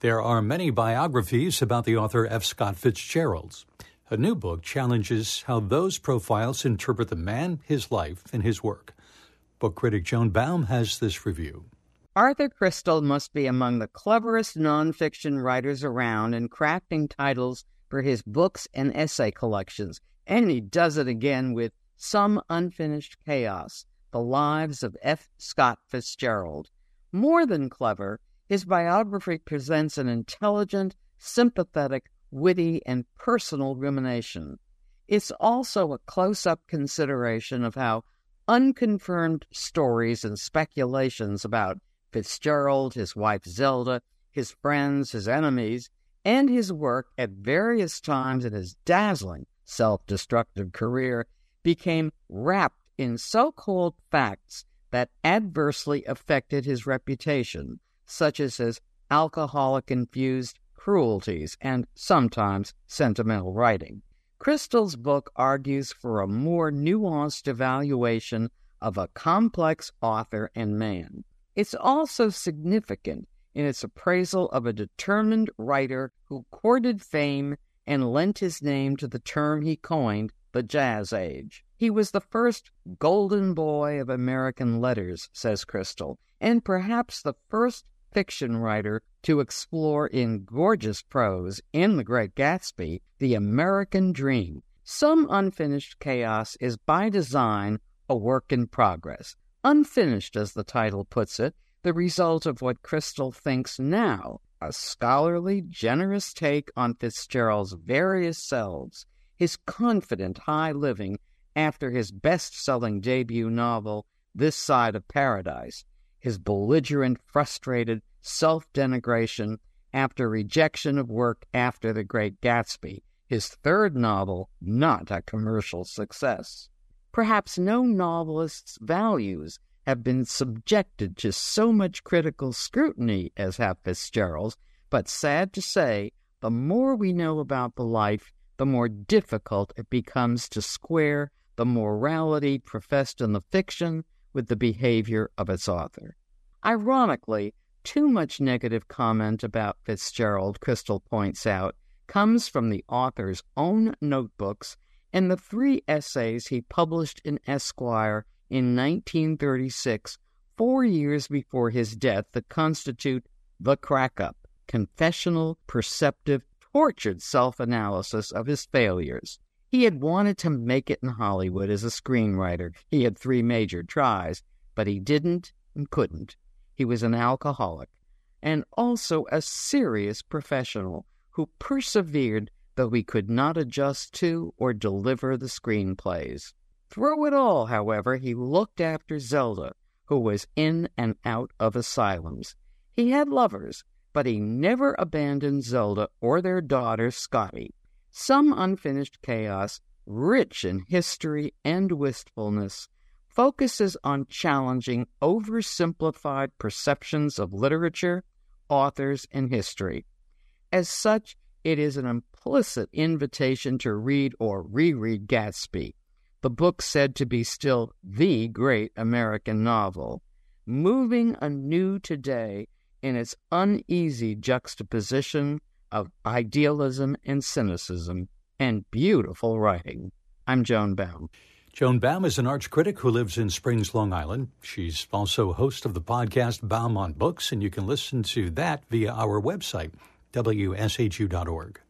There are many biographies about the author F. Scott Fitzgerald. A new book challenges how those profiles interpret the man, his life, and his work. Book critic Joan Baum has this review. Arthur Krystal must be among the cleverest nonfiction writers around in crafting titles for his books and essay collections, and he does it again with Some Unfinished Chaos The Lives of F. Scott Fitzgerald. More than clever, his biography presents an intelligent, sympathetic, witty, and personal rumination. It's also a close up consideration of how unconfirmed stories and speculations about Fitzgerald, his wife Zelda, his friends, his enemies, and his work at various times in his dazzling self destructive career became wrapped in so called facts that adversely affected his reputation such as his alcoholic infused cruelties and sometimes sentimental writing. Krystal's book argues for a more nuanced evaluation of a complex author and man. It's also significant in its appraisal of a determined writer who courted fame and lent his name to the term he coined, the Jazz Age. He was the first golden boy of American letters, says Krystal, and perhaps the first fiction writer to explore in gorgeous prose in The Great Gatsby the American dream. Some unfinished chaos is by design a work in progress, unfinished as the title puts it, the result of what Krystal thinks now a scholarly, generous take on Fitzgerald's various selves, his confident high living after his best selling debut novel, This Side of Paradise, his belligerent, frustrated self denigration after rejection of work after The Great Gatsby, his third novel not a commercial success. Perhaps no novelist's values have been subjected to so much critical scrutiny as have Fitzgerald's, but sad to say, the more we know about the life, the more difficult it becomes to square the morality professed in the fiction with the behavior of its author. Ironically, too much negative comment about Fitzgerald, Krystal points out, comes from the author's own notebooks and the three essays he published in Esquire in 1936, four years before his death, that constitute The Crack Up, confessional, perceptive, tortured self analysis of his failures. He had wanted to make it in Hollywood as a screenwriter. He had three major tries, but he didn't and couldn't. He was an alcoholic and also a serious professional who persevered though he could not adjust to or deliver the screenplays. Through it all, however, he looked after Zelda, who was in and out of asylums. He had lovers, but he never abandoned Zelda or their daughter, Scotty. Some unfinished chaos, rich in history and wistfulness, focuses on challenging oversimplified perceptions of literature, authors, and history. As such, it is an implicit invitation to read or reread Gatsby, the book said to be still the great American novel, moving anew today in its uneasy juxtaposition of idealism and cynicism and beautiful writing. I'm Joan Baum. Joan Baum is an arts critic who lives in Springs, Long Island. She's also host of the podcast Baum on Books, and you can listen to that via our website, wshu.org.